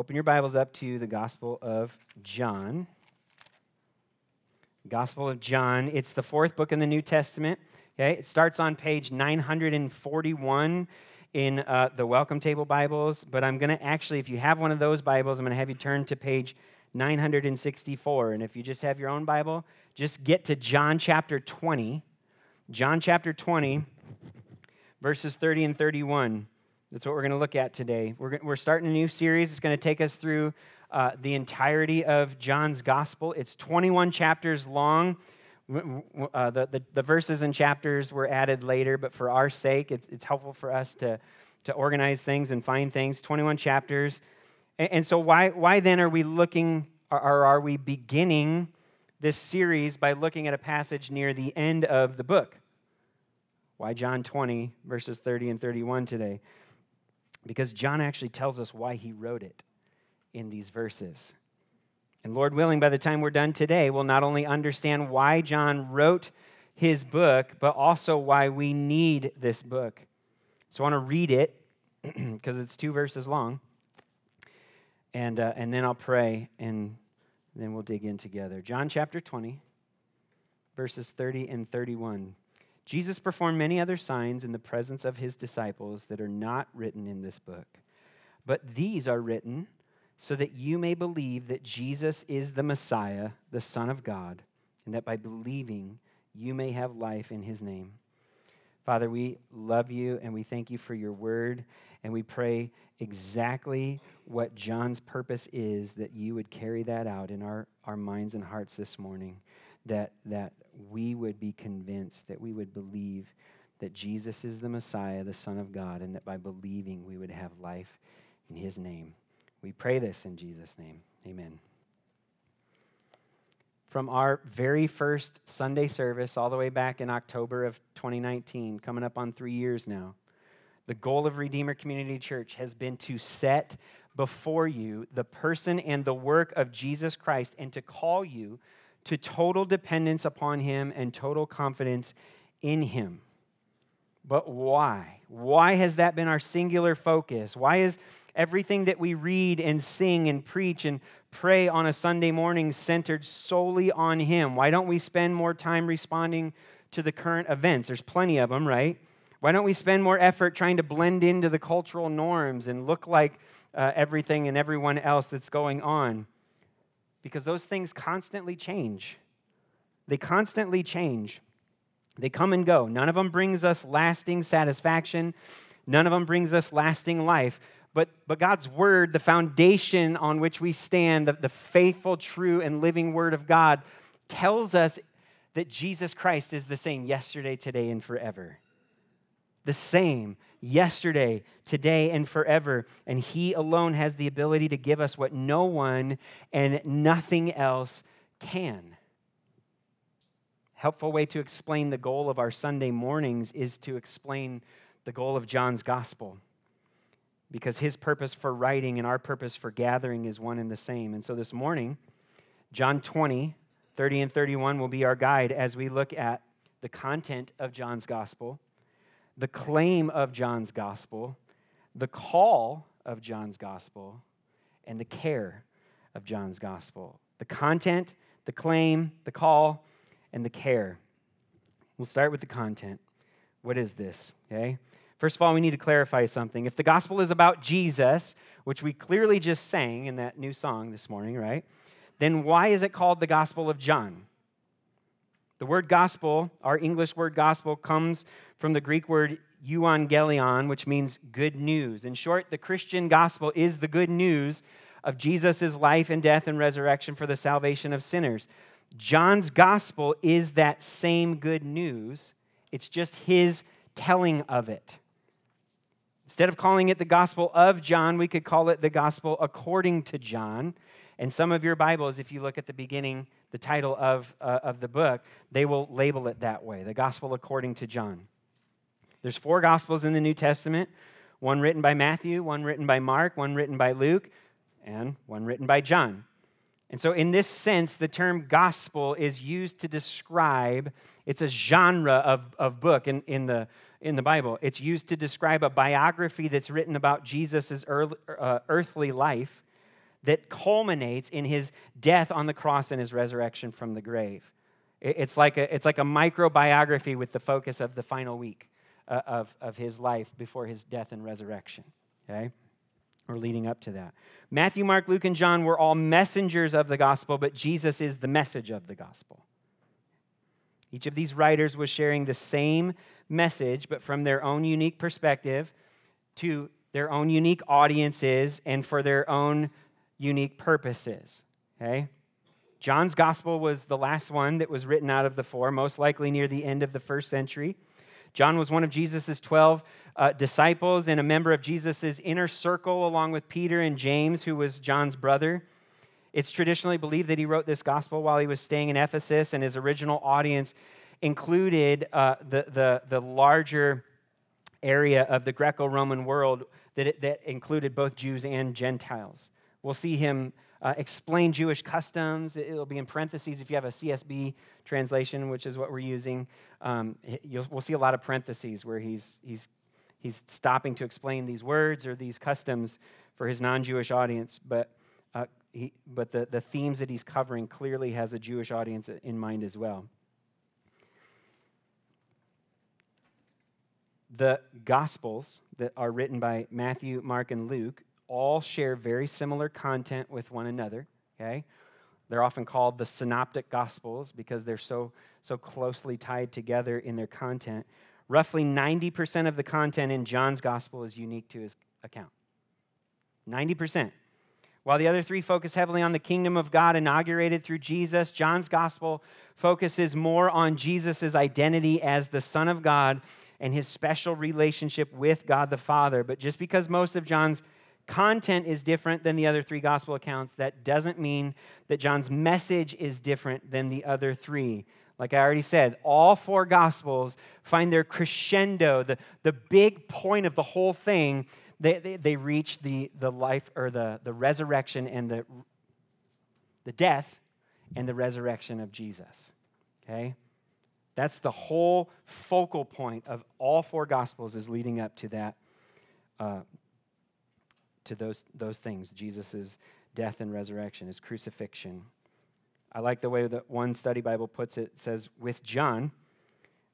open your Bibles up to the Gospel of John. Gospel of John. It's the fourth book in the New Testament. Okay, it starts on page 941 in uh, the Welcome Table Bibles, but I'm going to actually, if you have one of those Bibles, I'm going to have you turn to page 964. And if you just have your own Bible, just get to John chapter 20. John chapter 20, verses 30 and 31. That's what we're going to look at today. We're, we're starting a new series. It's going to take us through uh, the entirety of John's gospel. It's 21 chapters long. Uh, the, the, the, verses and chapters were added later, but for our sake, it's, it's helpful for us to, to organize things and find things. 21 chapters. And, and so, why, why then are we looking, or are we beginning this series by looking at a passage near the end of the book? Why John 20, verses 30 and 31 today? Because John actually tells us why he wrote it in these verses. And Lord willing, by the time we're done today, we'll not only understand why John wrote his book, but also why we need this book. So I want to read it because it's two verses long. And, uh, and then I'll pray and then we'll dig in together. John chapter 20, verses 30 and 31. Jesus performed many other signs in the presence of his disciples that are not written in this book. But these are written so that you may believe that Jesus is the Messiah, the Son of God, and that by believing you may have life in his name. Father, we love you and we thank you for your word, and we pray exactly what John's purpose is that you would carry that out in our, our minds and hearts this morning, that, that we would be convinced, that we would believe that Jesus is the Messiah, the Son of God, and that by believing we would have life in his name. We pray this in Jesus' name. Amen. From our very first Sunday service, all the way back in October of 2019, coming up on three years now, the goal of Redeemer Community Church has been to set before you the person and the work of Jesus Christ and to call you to total dependence upon Him and total confidence in Him. But why? Why has that been our singular focus? Why is everything that we read and sing and preach and pray on a Sunday morning centered solely on Him? Why don't we spend more time responding to the current events? There's plenty of them, right? Why don't we spend more effort trying to blend into the cultural norms and look like uh, everything and everyone else that's going on? Because those things constantly change. They constantly change. They come and go. None of them brings us lasting satisfaction. None of them brings us lasting life. But, but God's word, the foundation on which we stand, the, the faithful, true, and living word of God, tells us that Jesus Christ is the same yesterday, today, and forever. The same yesterday, today, and forever. And He alone has the ability to give us what no one and nothing else can. Helpful way to explain the goal of our Sunday mornings is to explain the goal of John's gospel because his purpose for writing and our purpose for gathering is one and the same. And so this morning, John 20, 30 and 31 will be our guide as we look at the content of John's gospel, the claim of John's gospel, the call of John's gospel, and the care of John's gospel. The content, the claim, the call, and the care. We'll start with the content. What is this? Okay? First of all, we need to clarify something. If the gospel is about Jesus, which we clearly just sang in that new song this morning, right? Then why is it called the Gospel of John? The word gospel, our English word gospel, comes from the Greek word euangelion, which means good news. In short, the Christian gospel is the good news of Jesus' life and death and resurrection for the salvation of sinners. John's gospel is that same good news, it's just his telling of it. Instead of calling it the Gospel of John, we could call it the Gospel according to John. And some of your Bibles, if you look at the beginning, the title of, uh, of the book, they will label it that way the Gospel according to John. There's four Gospels in the New Testament one written by Matthew, one written by Mark, one written by Luke, and one written by John. And so, in this sense, the term gospel is used to describe, it's a genre of, of book in, in the in the Bible. It's used to describe a biography that's written about Jesus' uh, earthly life that culminates in his death on the cross and his resurrection from the grave. It's like a, it's like a microbiography with the focus of the final week uh, of, of his life before his death and resurrection. Okay? Or leading up to that. Matthew, Mark, Luke, and John were all messengers of the gospel, but Jesus is the message of the gospel. Each of these writers was sharing the same message, but from their own unique perspective to their own unique audiences and for their own unique purposes. Okay? John's gospel was the last one that was written out of the four, most likely near the end of the first century. John was one of Jesus' 12 uh, disciples and a member of Jesus' inner circle, along with Peter and James, who was John's brother. It's traditionally believed that he wrote this gospel while he was staying in Ephesus, and his original audience included uh, the, the, the larger area of the Greco Roman world that, it, that included both Jews and Gentiles. We'll see him uh, explain Jewish customs. It'll be in parentheses if you have a CSB translation, which is what we're using. Um, we'll see a lot of parentheses where he's, he's, he's stopping to explain these words or these customs for his non Jewish audience. But, uh, he, but the, the themes that he's covering clearly has a Jewish audience in mind as well. The Gospels that are written by Matthew, Mark, and Luke all share very similar content with one another, okay? They're often called the synoptic gospels because they're so, so closely tied together in their content. Roughly 90% of the content in John's gospel is unique to his account. 90%. While the other three focus heavily on the kingdom of God inaugurated through Jesus, John's gospel focuses more on Jesus' identity as the Son of God and his special relationship with God the Father. But just because most of John's content is different than the other three gospel accounts, that doesn't mean that John's message is different than the other three. Like I already said, all four gospels find their crescendo, the, the big point of the whole thing. They, they, they reach the, the life or the, the resurrection and the, the death and the resurrection of Jesus. Okay? That's the whole focal point of all four gospels is leading up to that, uh, to those, those things Jesus' death and resurrection, his crucifixion. I like the way that one study Bible puts it. it says, with John,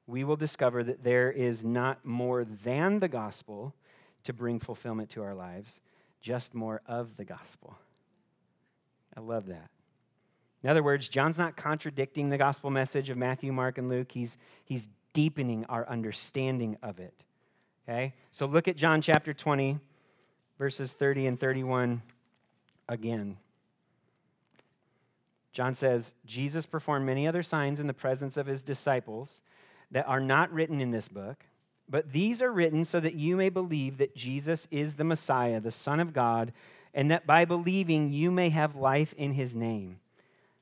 we will discover that there is not more than the gospel to bring fulfillment to our lives, just more of the gospel. I love that. In other words, John's not contradicting the gospel message of Matthew, Mark, and Luke. He's, he's deepening our understanding of it. Okay? So look at John chapter 20, verses 30 and 31 again. John says, Jesus performed many other signs in the presence of his disciples that are not written in this book, but these are written so that you may believe that Jesus is the Messiah, the Son of God, and that by believing you may have life in his name.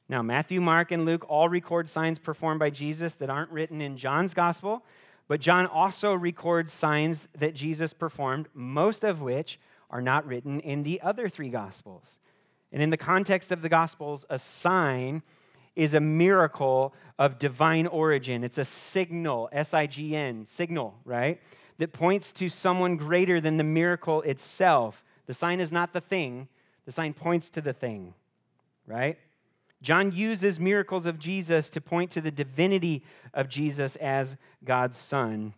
Now, Matthew, Mark, and Luke all record signs performed by Jesus that aren't written in John's gospel, but John also records signs that Jesus performed, most of which are not written in the other three Gospels. And in the context of the Gospels, a sign is a miracle of divine origin. It's a signal, S I G N, signal, right? That points to someone greater than the miracle itself. The sign is not the thing, the sign points to the thing, right? John uses miracles of Jesus to point to the divinity of Jesus as God's Son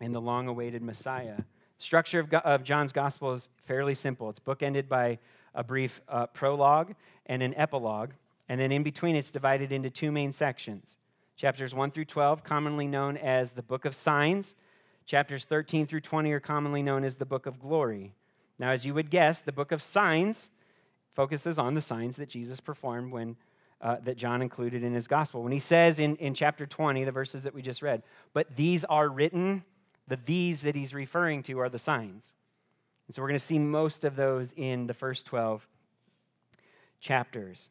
and the long awaited Messiah. Structure of, of John's gospel is fairly simple. It's bookended by a brief uh, prologue and an epilogue, and then in between it's divided into two main sections. Chapters 1 through 12, commonly known as the book of signs. Chapters 13 through 20 are commonly known as the book of glory. Now, as you would guess, the book of signs focuses on the signs that Jesus performed when uh, that John included in his gospel. When he says in, in chapter 20, the verses that we just read, but these are written the these that he's referring to are the signs. And so we're going to see most of those in the first 12 chapters.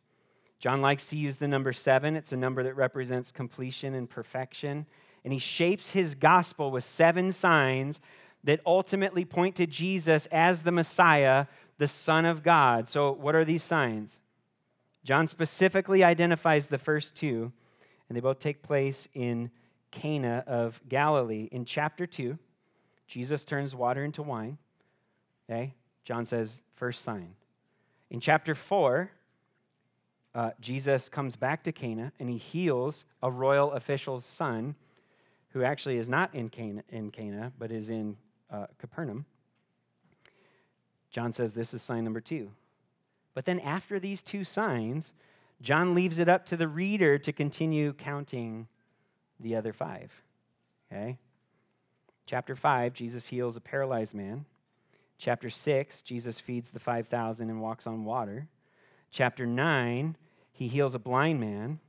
John likes to use the number seven, it's a number that represents completion and perfection. And he shapes his gospel with seven signs that ultimately point to Jesus as the Messiah, the Son of God. So, what are these signs? John specifically identifies the first two, and they both take place in Cana of Galilee. In chapter 2, Jesus turns water into wine. Okay? John says, first sign. In chapter 4, uh, Jesus comes back to Cana and he heals a royal official's son who actually is not in Cana, in Cana but is in uh, Capernaum. John says this is sign number two. But then after these two signs, John leaves it up to the reader to continue counting the other five. Okay? Chapter 5, Jesus heals a paralyzed man. Chapter 6, Jesus feeds the 5,000 and walks on water. Chapter 9, he heals a blind man.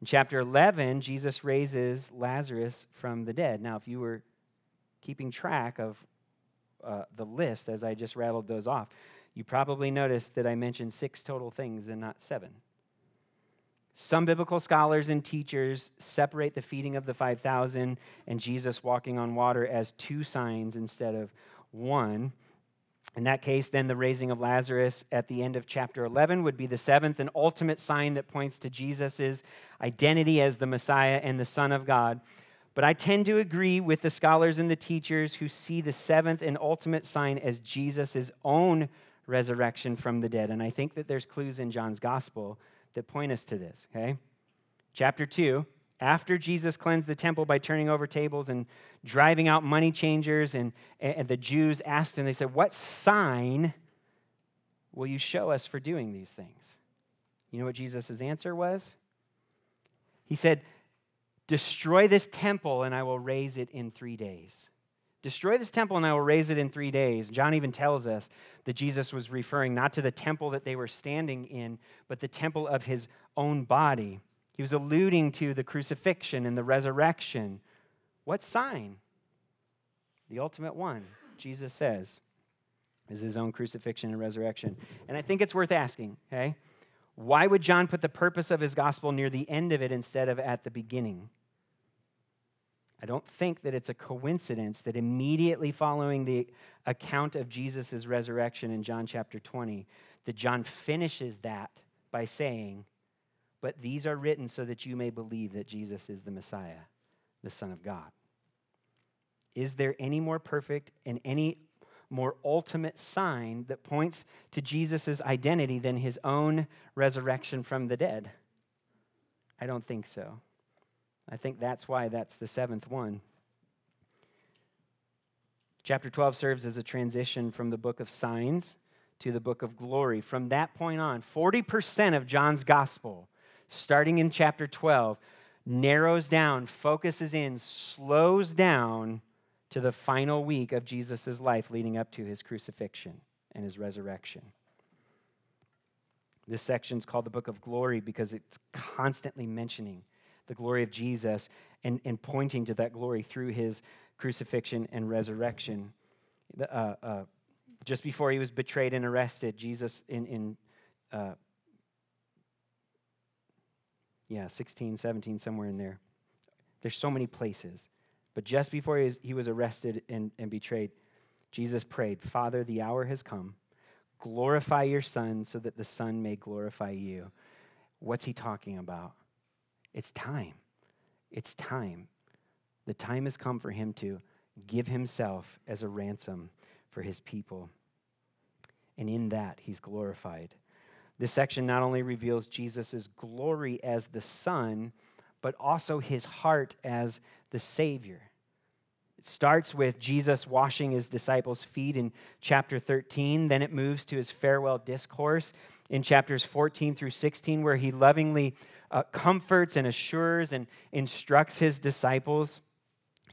In chapter 11, Jesus raises Lazarus from the dead. Now, if you were keeping track of uh, the list as I just rattled those off, you probably noticed that I mentioned six total things and not seven. Some biblical scholars and teachers separate the feeding of the 5,000 and Jesus walking on water as two signs instead of one. In that case, then the raising of Lazarus at the end of chapter 11 would be the seventh and ultimate sign that points to Jesus' identity as the Messiah and the Son of God. But I tend to agree with the scholars and the teachers who see the seventh and ultimate sign as Jesus' own resurrection from the dead. And I think that there's clues in John's gospel that point us to this, okay? Chapter 2, after Jesus cleansed the temple by turning over tables and driving out money changers, and, and the Jews asked him, they said, What sign will you show us for doing these things? You know what Jesus' answer was? He said, Destroy this temple, and I will raise it in three days. Destroy this temple, and I will raise it in three days. John even tells us that Jesus was referring not to the temple that they were standing in, but the temple of his own body. He was alluding to the crucifixion and the resurrection. What sign? The ultimate one, Jesus says, is his own crucifixion and resurrection. And I think it's worth asking, okay? Why would John put the purpose of his gospel near the end of it instead of at the beginning? I don't think that it's a coincidence that immediately following the account of Jesus' resurrection in John chapter 20, that John finishes that by saying, But these are written so that you may believe that Jesus is the Messiah, the Son of God. Is there any more perfect and any more ultimate sign that points to Jesus' identity than his own resurrection from the dead? I don't think so. I think that's why that's the seventh one. Chapter 12 serves as a transition from the book of signs to the book of glory. From that point on, 40% of John's gospel, starting in chapter 12, narrows down, focuses in, slows down to the final week of Jesus' life leading up to his crucifixion and his resurrection. This section is called the book of glory because it's constantly mentioning the glory of Jesus and, and pointing to that glory through his crucifixion and resurrection. Uh, uh, just before he was betrayed and arrested, Jesus in, in uh, yeah, 16, 17, somewhere in there. There's so many places. But just before he was, he was arrested and, and betrayed, Jesus prayed, Father, the hour has come. Glorify your Son so that the Son may glorify you. What's he talking about? It's time. It's time. The time has come for him to give himself as a ransom for his people. And in that, he's glorified. This section not only reveals Jesus' glory as the Son, but also his heart as the Savior. It starts with Jesus washing his disciples' feet in chapter 13. Then it moves to his farewell discourse in chapters 14 through 16, where he lovingly uh, comforts and assures and instructs his disciples.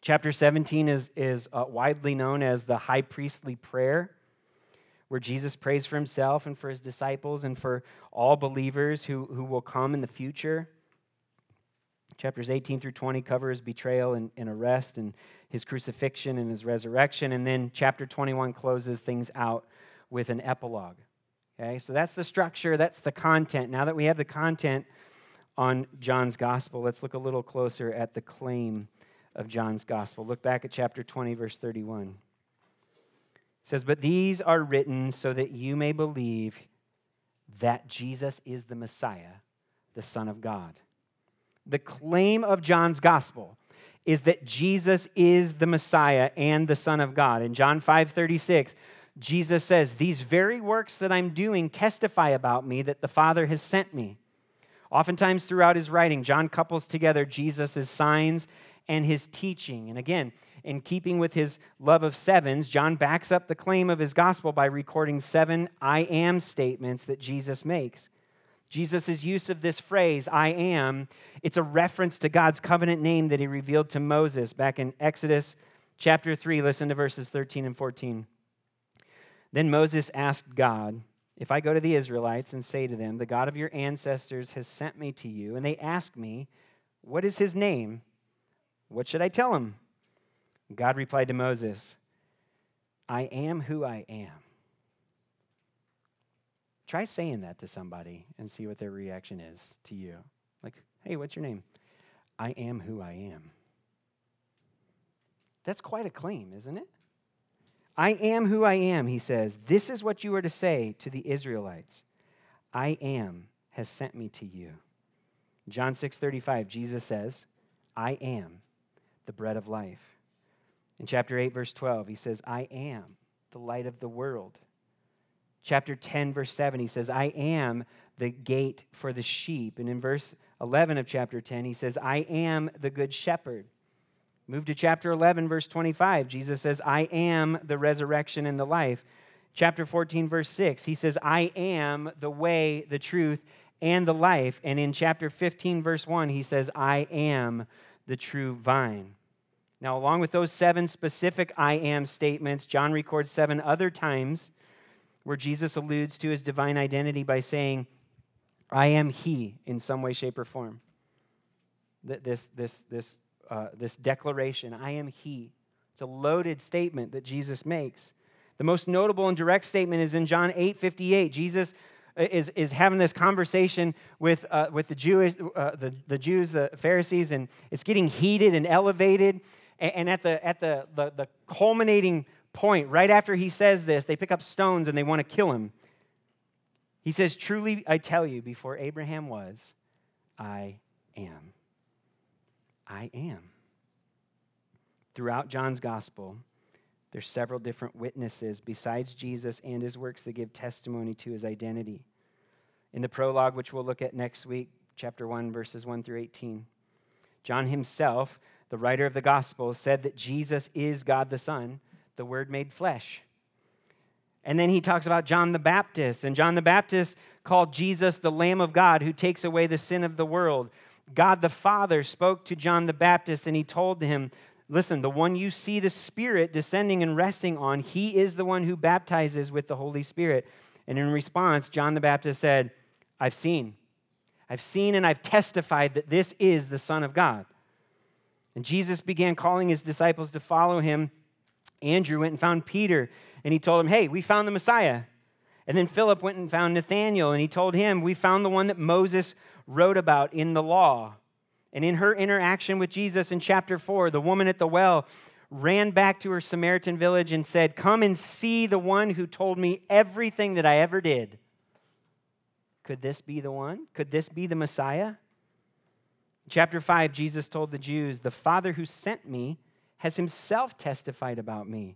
Chapter 17 is, is uh, widely known as the high priestly prayer, where Jesus prays for himself and for his disciples and for all believers who, who will come in the future. Chapters 18 through 20 cover his betrayal and, and arrest and his crucifixion and his resurrection. And then chapter 21 closes things out with an epilogue. Okay, so that's the structure, that's the content. Now that we have the content, on John's gospel, let's look a little closer at the claim of John's gospel. Look back at chapter 20, verse 31. It says, But these are written so that you may believe that Jesus is the Messiah, the Son of God. The claim of John's gospel is that Jesus is the Messiah and the Son of God. In John 5 36, Jesus says, These very works that I'm doing testify about me that the Father has sent me. Oftentimes throughout his writing, John couples together Jesus' signs and his teaching. And again, in keeping with his love of sevens, John backs up the claim of his gospel by recording seven I am statements that Jesus makes. Jesus' use of this phrase, I am, it's a reference to God's covenant name that he revealed to Moses back in Exodus chapter 3. Listen to verses 13 and 14. Then Moses asked God, If I go to the Israelites and say to them, The God of your ancestors has sent me to you, and they ask me, What is his name? What should I tell him? God replied to Moses, I am who I am. Try saying that to somebody and see what their reaction is to you. Like, hey, what's your name? I am who I am. That's quite a claim, isn't it? I am who I am, he says. This is what you are to say to the Israelites. I am has sent me to you. John 6:35 Jesus says, I am the bread of life. In chapter 8 verse 12 he says, I am the light of the world. Chapter 10 verse 7 he says, I am the gate for the sheep. And in verse 11 of chapter 10 he says, I am the good shepherd. Move to chapter 11, verse 25. Jesus says, I am the resurrection and the life. Chapter 14, verse 6, he says, I am the way, the truth, and the life. And in chapter 15, verse 1, he says, I am the true vine. Now, along with those seven specific I am statements, John records seven other times where Jesus alludes to his divine identity by saying, I am he in some way, shape, or form. This, this, this uh, this declaration I am He. It's a loaded statement that Jesus makes. The most notable and direct statement is in John 8 58. Jesus uh, is, is having this conversation with, uh, with the, Jewish, uh, the, the Jews, the Pharisees, and it's getting heated and elevated. And, and at, the, at the, the, the culminating point, right after he says this, they pick up stones and they want to kill him. He says, Truly, I tell you, before Abraham was, I am. I am. Throughout John's gospel, there's several different witnesses besides Jesus and his works that give testimony to his identity. In the prologue, which we'll look at next week, chapter 1, verses 1 through 18, John himself, the writer of the gospel, said that Jesus is God the Son, the Word made flesh. And then he talks about John the Baptist, and John the Baptist called Jesus the Lamb of God who takes away the sin of the world. God the Father spoke to John the Baptist and he told him, Listen, the one you see the Spirit descending and resting on, he is the one who baptizes with the Holy Spirit. And in response, John the Baptist said, I've seen. I've seen and I've testified that this is the Son of God. And Jesus began calling his disciples to follow him. Andrew went and found Peter and he told him, Hey, we found the Messiah. And then Philip went and found Nathanael and he told him, We found the one that Moses wrote about in the law. And in her interaction with Jesus in chapter 4, the woman at the well ran back to her Samaritan village and said, Come and see the one who told me everything that I ever did. Could this be the one? Could this be the Messiah? Chapter 5, Jesus told the Jews, The Father who sent me has himself testified about me.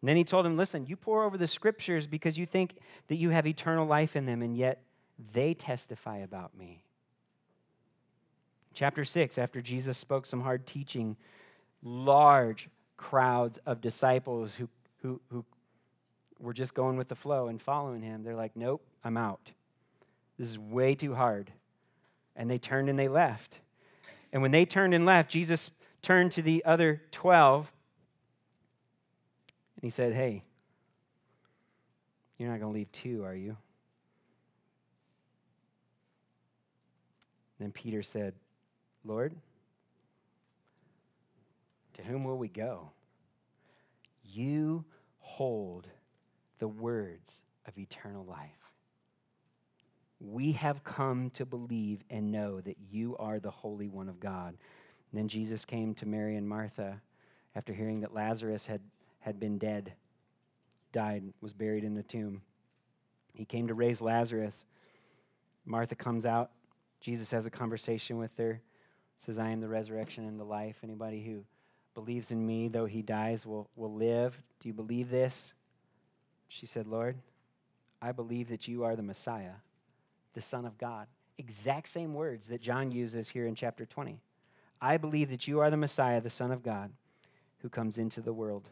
And then he told them, Listen, you pore over the scriptures because you think that you have eternal life in them, and yet they testify about me. Chapter 6, after Jesus spoke some hard teaching, large crowds of disciples who, who, who were just going with the flow and following him, they're like, nope, I'm out. This is way too hard. And they turned and they left. And when they turned and left, Jesus turned to the other 12 and he said, Hey, you're not going to leave too, are you? Then Peter said, Lord, to whom will we go? You hold the words of eternal life. We have come to believe and know that you are the Holy One of God. And then Jesus came to Mary and Martha after hearing that Lazarus had, had been dead, died, was buried in the tomb. He came to raise Lazarus. Martha comes out. Jesus has a conversation with her says, I am the resurrection and the life. Anybody who believes in me, though he dies, will, will live. Do you believe this? She said, Lord, I believe that you are the Messiah, the Son of God. Exact same words that John uses here in chapter 20. I believe that you are the Messiah, the Son of God, who comes into the world.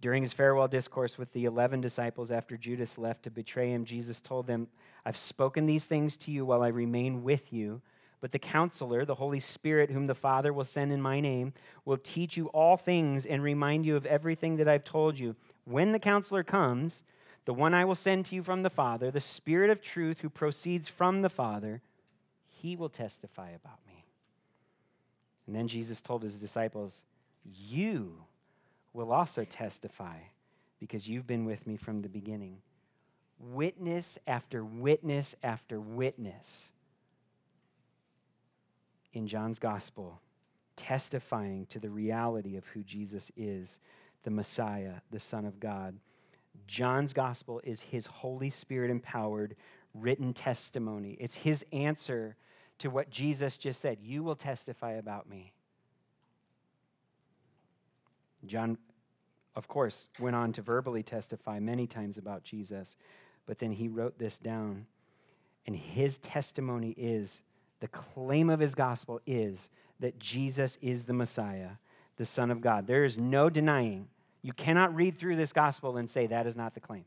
During his farewell discourse with the 11 disciples after Judas left to betray him, Jesus told them, I've spoken these things to you while I remain with you. But the counselor, the Holy Spirit, whom the Father will send in my name, will teach you all things and remind you of everything that I've told you. When the counselor comes, the one I will send to you from the Father, the Spirit of truth who proceeds from the Father, he will testify about me. And then Jesus told his disciples, You will also testify because you've been with me from the beginning. Witness after witness after witness in John's gospel, testifying to the reality of who Jesus is, the Messiah, the Son of God. John's gospel is his Holy Spirit empowered written testimony. It's his answer to what Jesus just said You will testify about me. John, of course, went on to verbally testify many times about Jesus, but then he wrote this down. And his testimony is the claim of his gospel is that Jesus is the Messiah, the Son of God. There is no denying. You cannot read through this gospel and say that is not the claim.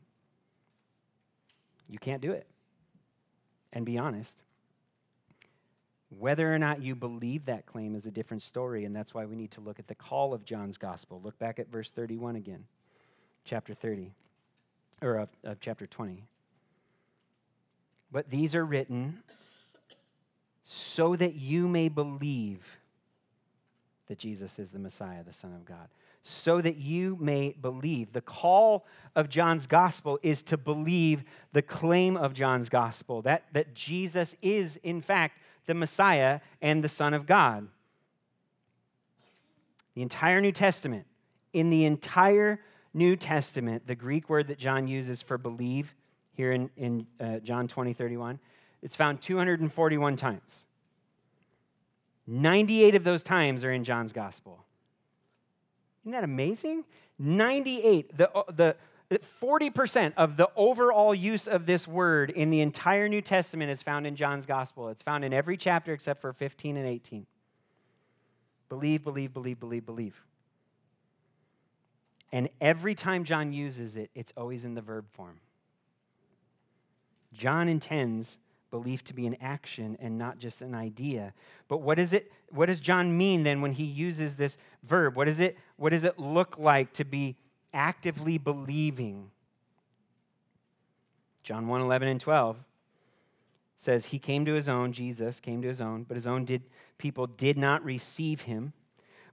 You can't do it. And be honest. Whether or not you believe that claim is a different story, and that's why we need to look at the call of John's gospel. Look back at verse 31 again, chapter 30, or of, of chapter 20. But these are written so that you may believe that Jesus is the Messiah, the Son of God. So that you may believe. The call of John's gospel is to believe the claim of John's gospel that, that Jesus is, in fact, the Messiah and the Son of God. The entire New Testament, in the entire New Testament, the Greek word that John uses for believe here in, in uh, John 20, 31, it's found 241 times. 98 of those times are in John's gospel. Isn't that amazing? 98, the, uh, the 40% of the overall use of this word in the entire New Testament is found in John's gospel. It's found in every chapter except for 15 and 18. Believe, believe, believe, believe, believe. And every time John uses it, it's always in the verb form. John intends belief to be an action and not just an idea. But what is it what does John mean then when he uses this verb? What is it what does it look like to be actively believing? John 1 11 and 12 says he came to his own, Jesus came to his own, but his own did, people did not receive him.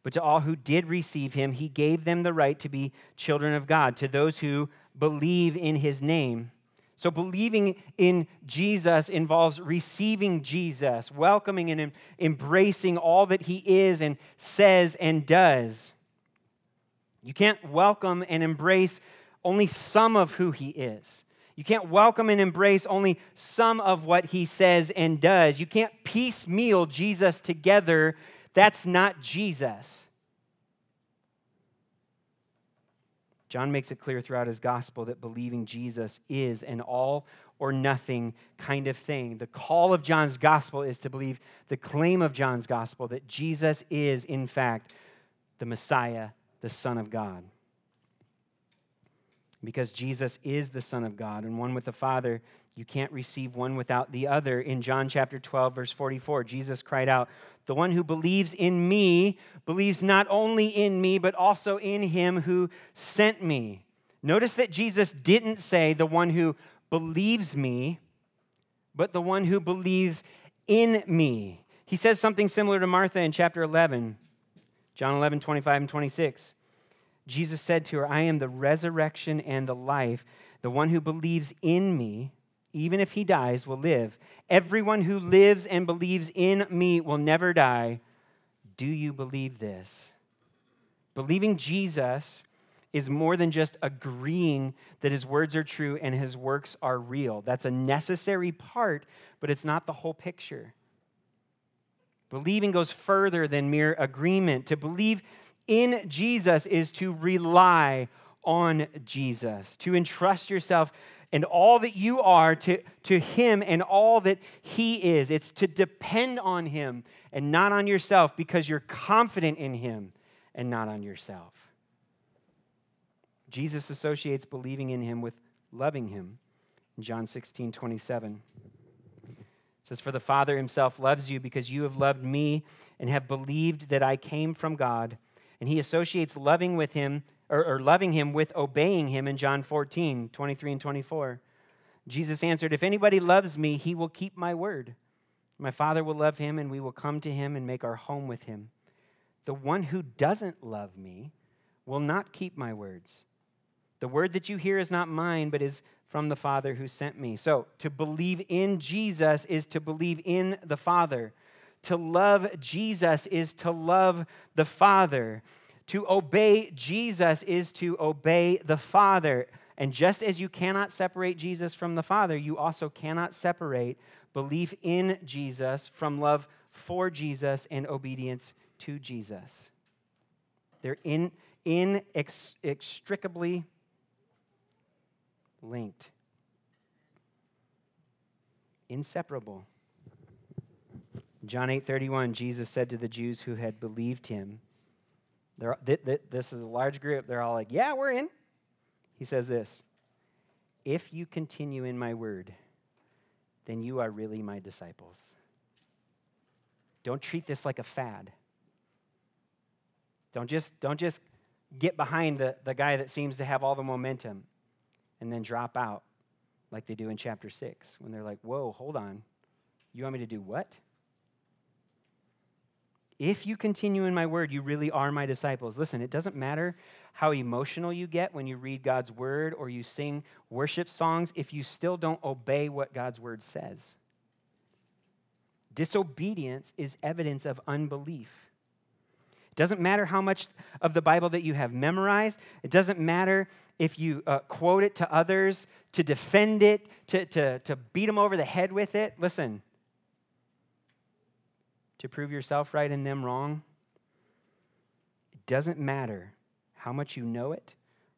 But to all who did receive him, he gave them the right to be children of God, to those who believe in his name so, believing in Jesus involves receiving Jesus, welcoming and embracing all that he is and says and does. You can't welcome and embrace only some of who he is. You can't welcome and embrace only some of what he says and does. You can't piecemeal Jesus together. That's not Jesus. John makes it clear throughout his gospel that believing Jesus is an all or nothing kind of thing. The call of John's gospel is to believe the claim of John's gospel that Jesus is, in fact, the Messiah, the Son of God. Because Jesus is the Son of God and one with the Father, you can't receive one without the other. In John chapter 12, verse 44, Jesus cried out, The one who believes in me believes not only in me, but also in him who sent me. Notice that Jesus didn't say, The one who believes me, but the one who believes in me. He says something similar to Martha in chapter 11, John 11, 25 and 26. Jesus said to her, I am the resurrection and the life. The one who believes in me, even if he dies, will live. Everyone who lives and believes in me will never die. Do you believe this? Believing Jesus is more than just agreeing that his words are true and his works are real. That's a necessary part, but it's not the whole picture. Believing goes further than mere agreement. To believe in Jesus is to rely on Jesus, to entrust yourself and all that you are to, to Him and all that He is. It's to depend on Him and not on yourself because you're confident in Him and not on yourself. Jesus associates believing in Him with loving Him. In John 16, 27. It says, For the Father Himself loves you because you have loved me and have believed that I came from God. And He associates loving with Him or, or loving him with obeying him in John 14, 23 and 24. Jesus answered, If anybody loves me, he will keep my word. My Father will love him, and we will come to him and make our home with him. The one who doesn't love me will not keep my words. The word that you hear is not mine, but is from the Father who sent me. So, to believe in Jesus is to believe in the Father. To love Jesus is to love the Father. To obey Jesus is to obey the Father. And just as you cannot separate Jesus from the Father, you also cannot separate belief in Jesus from love for Jesus and obedience to Jesus. They're in, inextricably linked, inseparable. John 8:31 Jesus said to the Jews who had believed him, they're, this is a large group. They're all like, Yeah, we're in. He says this If you continue in my word, then you are really my disciples. Don't treat this like a fad. Don't just, don't just get behind the, the guy that seems to have all the momentum and then drop out like they do in chapter 6 when they're like, Whoa, hold on. You want me to do what? If you continue in my word, you really are my disciples. Listen, it doesn't matter how emotional you get when you read God's word or you sing worship songs if you still don't obey what God's word says. Disobedience is evidence of unbelief. It doesn't matter how much of the Bible that you have memorized. It doesn't matter if you uh, quote it to others to defend it, to, to, to beat them over the head with it. Listen, to prove yourself right and them wrong? It doesn't matter how much you know it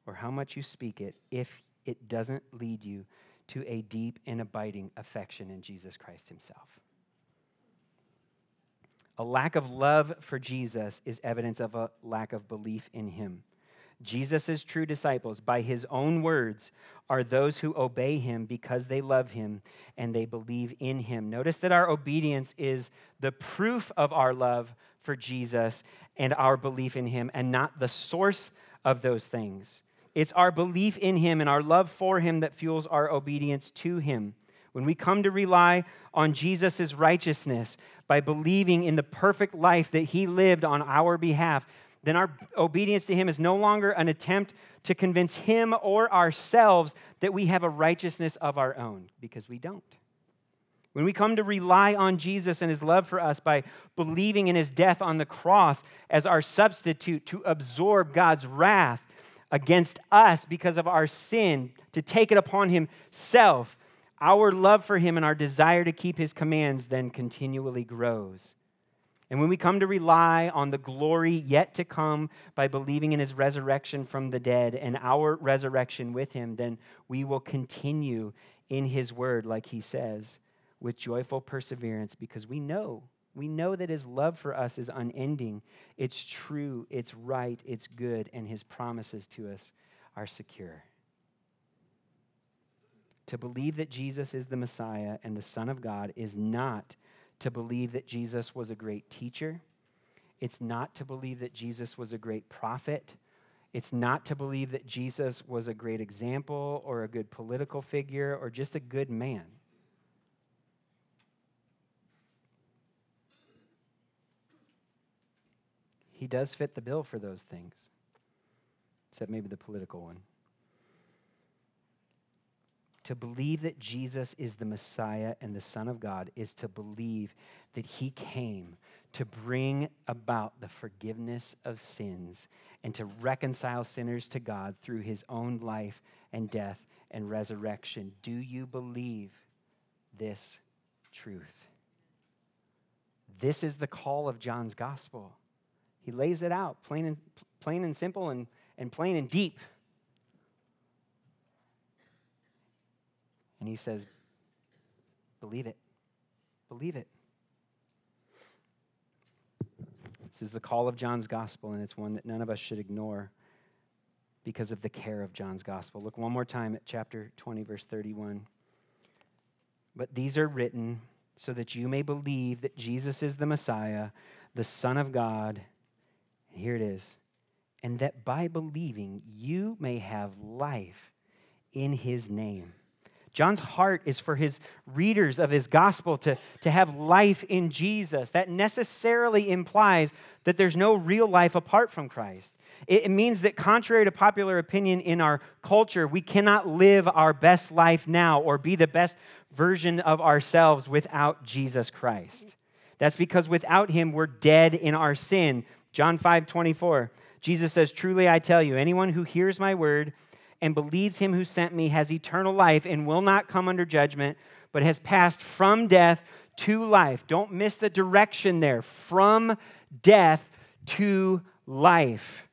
or how much you speak it if it doesn't lead you to a deep and abiding affection in Jesus Christ Himself. A lack of love for Jesus is evidence of a lack of belief in Him. Jesus' true disciples, by his own words, are those who obey him because they love him and they believe in him. Notice that our obedience is the proof of our love for Jesus and our belief in him, and not the source of those things. It's our belief in him and our love for him that fuels our obedience to him. When we come to rely on Jesus' righteousness by believing in the perfect life that he lived on our behalf, then our obedience to Him is no longer an attempt to convince Him or ourselves that we have a righteousness of our own, because we don't. When we come to rely on Jesus and His love for us by believing in His death on the cross as our substitute to absorb God's wrath against us because of our sin, to take it upon Himself, our love for Him and our desire to keep His commands then continually grows. And when we come to rely on the glory yet to come by believing in his resurrection from the dead and our resurrection with him, then we will continue in his word, like he says, with joyful perseverance because we know, we know that his love for us is unending. It's true, it's right, it's good, and his promises to us are secure. To believe that Jesus is the Messiah and the Son of God is not to believe that Jesus was a great teacher. It's not to believe that Jesus was a great prophet. It's not to believe that Jesus was a great example or a good political figure or just a good man. He does fit the bill for those things, except maybe the political one. To believe that Jesus is the Messiah and the Son of God is to believe that he came to bring about the forgiveness of sins and to reconcile sinners to God through his own life and death and resurrection. Do you believe this truth? This is the call of John's gospel. He lays it out plain and, plain and simple and, and plain and deep. And he says, Believe it. Believe it. This is the call of John's gospel, and it's one that none of us should ignore because of the care of John's gospel. Look one more time at chapter 20, verse 31. But these are written so that you may believe that Jesus is the Messiah, the Son of God. Here it is. And that by believing you may have life in his name. John's heart is for his readers of his gospel to, to have life in Jesus. That necessarily implies that there's no real life apart from Christ. It, it means that, contrary to popular opinion in our culture, we cannot live our best life now or be the best version of ourselves without Jesus Christ. That's because without him, we're dead in our sin. John 5 24, Jesus says, Truly I tell you, anyone who hears my word, and believes him who sent me has eternal life and will not come under judgment, but has passed from death to life. Don't miss the direction there from death to life.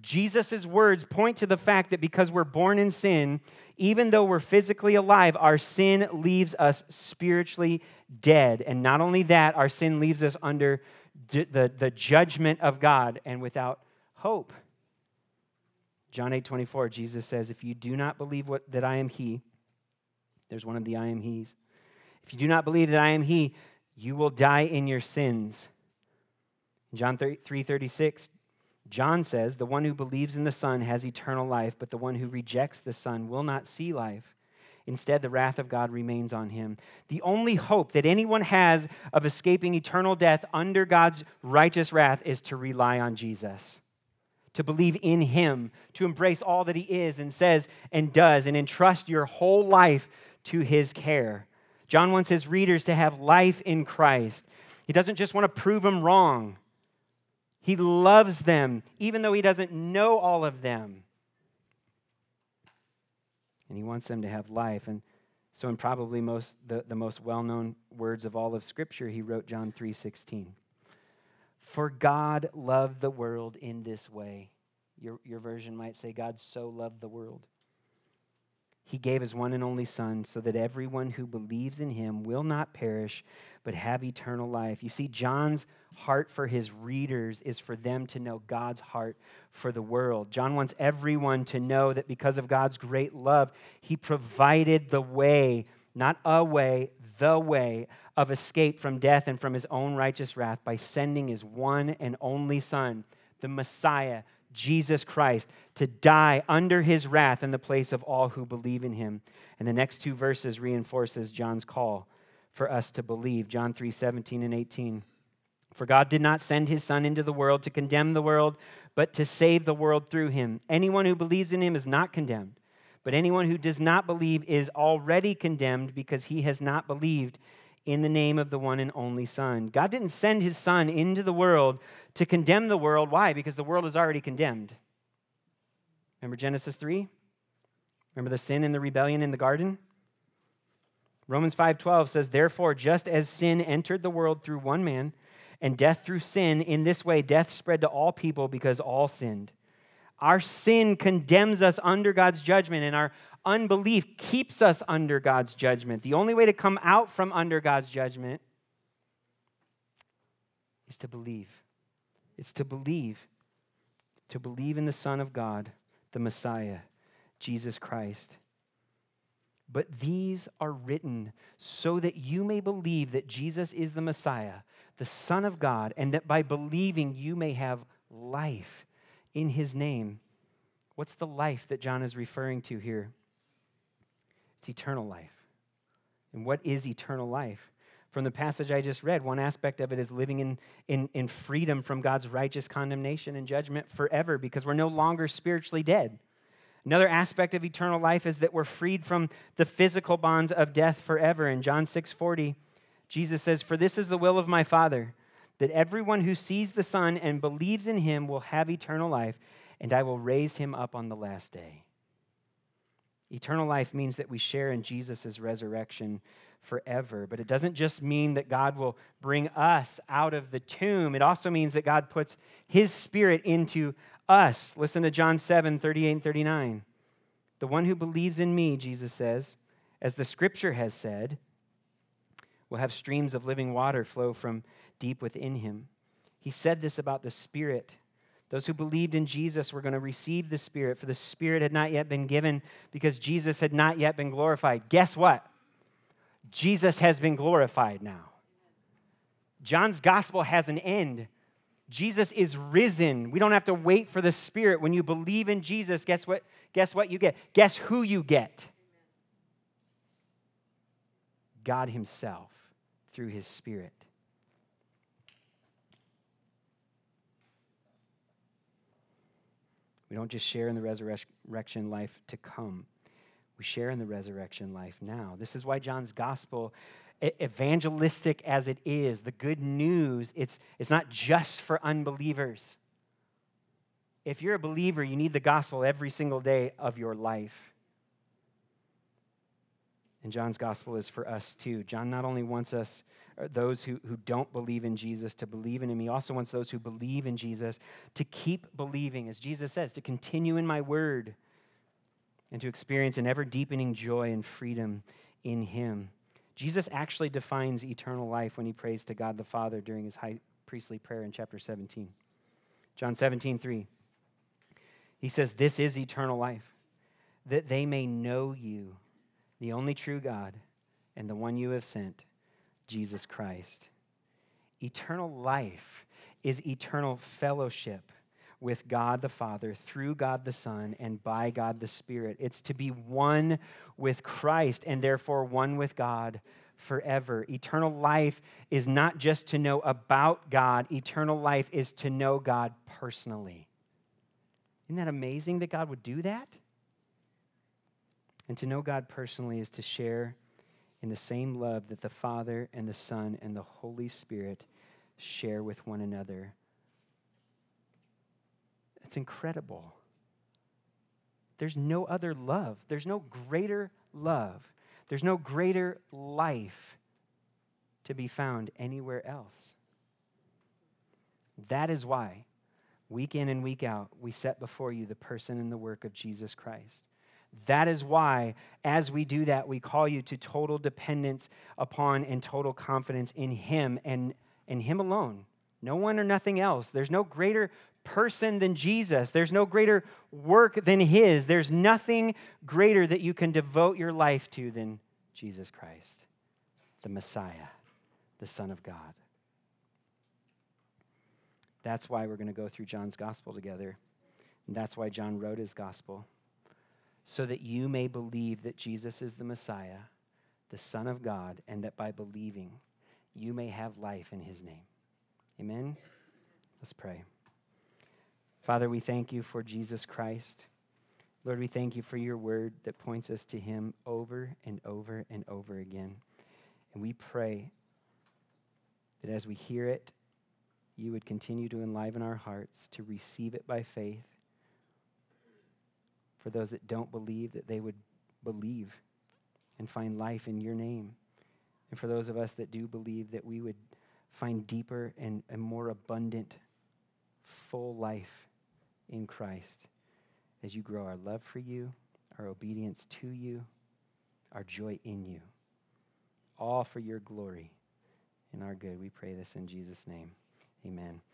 Jesus' words point to the fact that because we're born in sin, even though we're physically alive, our sin leaves us spiritually dead. And not only that, our sin leaves us under the, the judgment of God and without hope. John 8 24, Jesus says, If you do not believe what, that I am He, there's one of the I am He's. If you do not believe that I am He, you will die in your sins. John 3 36, John says, The one who believes in the Son has eternal life, but the one who rejects the Son will not see life. Instead, the wrath of God remains on him. The only hope that anyone has of escaping eternal death under God's righteous wrath is to rely on Jesus to believe in Him, to embrace all that He is and says and does, and entrust your whole life to His care. John wants his readers to have life in Christ. He doesn't just want to prove them wrong, He loves them, even though He doesn't know all of them. And He wants them to have life. And so, in probably most, the, the most well known words of all of Scripture, He wrote John 3 16. For God loved the world in this way. Your, your version might say, God so loved the world. He gave his one and only Son so that everyone who believes in him will not perish, but have eternal life. You see, John's heart for his readers is for them to know God's heart for the world. John wants everyone to know that because of God's great love, he provided the way, not a way, the way of escape from death and from his own righteous wrath by sending his one and only Son, the Messiah, Jesus Christ, to die under his wrath in the place of all who believe in him. And the next two verses reinforces John's call for us to believe. John 3 17 and 18. For God did not send his Son into the world to condemn the world, but to save the world through him. Anyone who believes in him is not condemned, but anyone who does not believe is already condemned because he has not believed in the name of the one and only Son. God didn't send his Son into the world to condemn the world. Why? Because the world is already condemned. Remember Genesis 3? Remember the sin and the rebellion in the garden? Romans 5:12 says, "Therefore, just as sin entered the world through one man, and death through sin, in this way death spread to all people because all sinned." Our sin condemns us under God's judgment, and our unbelief keeps us under God's judgment. The only way to come out from under God's judgment is to believe. It's to believe. To believe in the Son of God, the Messiah, Jesus Christ. But these are written so that you may believe that Jesus is the Messiah, the Son of God, and that by believing you may have life in his name. What's the life that John is referring to here? It's eternal life. And what is eternal life? From the passage I just read, one aspect of it is living in, in, in freedom from God's righteous condemnation and judgment forever because we're no longer spiritually dead. Another aspect of eternal life is that we're freed from the physical bonds of death forever. In John 6 40, Jesus says, For this is the will of my Father, that everyone who sees the Son and believes in him will have eternal life, and I will raise him up on the last day. Eternal life means that we share in Jesus' resurrection forever. But it doesn't just mean that God will bring us out of the tomb, it also means that God puts his spirit into us. Listen to John 7 38 and 39. The one who believes in me, Jesus says, As the scripture has said, will have streams of living water flow from deep within him. He said this about the Spirit. Those who believed in Jesus were going to receive the Spirit, for the Spirit had not yet been given because Jesus had not yet been glorified. Guess what? Jesus has been glorified now. John's gospel has an end. Jesus is risen. We don't have to wait for the Spirit. When you believe in Jesus, guess what? Guess what you get? Guess who you get? God Himself through His Spirit. We don't just share in the resurrection life to come, we share in the resurrection life now. This is why John's gospel, evangelistic as it is, the good news, it's, it's not just for unbelievers. If you're a believer, you need the gospel every single day of your life. And John's gospel is for us too. John not only wants us, Uh, those who, who don't believe in Jesus, to believe in him, he also wants those who believe in Jesus to keep believing, as Jesus says, to continue in my word and to experience an ever deepening joy and freedom in him. Jesus actually defines eternal life when he prays to God the Father during his high priestly prayer in chapter 17. John 17, 3. He says, This is eternal life, that they may know you the only true God, and the one you have sent, Jesus Christ. Eternal life is eternal fellowship with God the Father, through God the Son, and by God the Spirit. It's to be one with Christ and therefore one with God forever. Eternal life is not just to know about God, eternal life is to know God personally. Isn't that amazing that God would do that? And to know God personally is to share in the same love that the Father and the Son and the Holy Spirit share with one another. It's incredible. There's no other love, there's no greater love, there's no greater life to be found anywhere else. That is why, week in and week out, we set before you the person and the work of Jesus Christ. That is why, as we do that, we call you to total dependence upon and total confidence in Him and, in Him alone. No one or nothing else. There's no greater person than Jesus. There's no greater work than His. There's nothing greater that you can devote your life to than Jesus Christ, the Messiah, the Son of God. That's why we're going to go through John's gospel together. And that's why John wrote his gospel so that you may believe that Jesus is the Messiah, the Son of God, and that by believing you may have life in his name. Amen? Let's pray. Father, we thank you for Jesus Christ. Lord, we thank you for your word that points us to him over and over and over again. And we pray that as we hear it, you would continue to enliven our hearts to receive it by faith for those that don't believe, that they would believe and find life in your name. And for those of us that do believe, that we would find deeper and, and more abundant, full life in Christ as you grow our love for you, our obedience to you, our joy in you. All for your glory and our good. We pray this in Jesus' name. Amen.